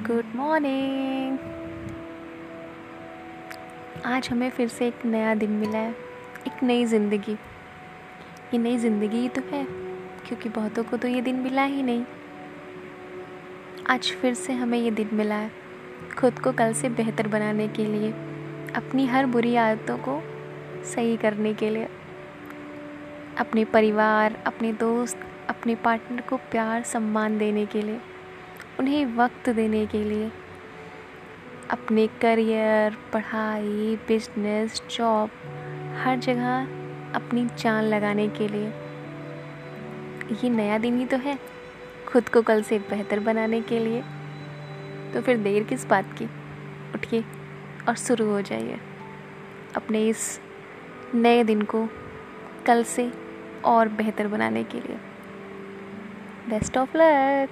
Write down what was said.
Good morning आज हमें फिर से एक नया दिन मिला है, एक नई ज़िंदगी। ये नई ज़िंदगी ही तो है, क्योंकि बहुतों को तो ये दिन मिला ही नहीं। आज फिर से हमें ये दिन मिला है, खुद को कल से बेहतर बनाने के लिए, अपनी हर बुरी आदतों को सही करने के लिए। अपने परिवार, अपने दोस्त, अपने पार्टनर को प्यार, सम्मान देने के लिए। उन्हें वक्त देने के लिए। अपने करियर, पढ़ाई, बिज़नेस, जॉब, हर जगह अपनी जान लगाने के लिए। ये नया दिन ही तो है, खुद को कल से बेहतर बनाने के लिए। तो फिर देर किस बात की? उठिए और शुरू हो जाइए। अपने इस नए दिन को कल से और बेहतर बनाने के लिए। Best of luck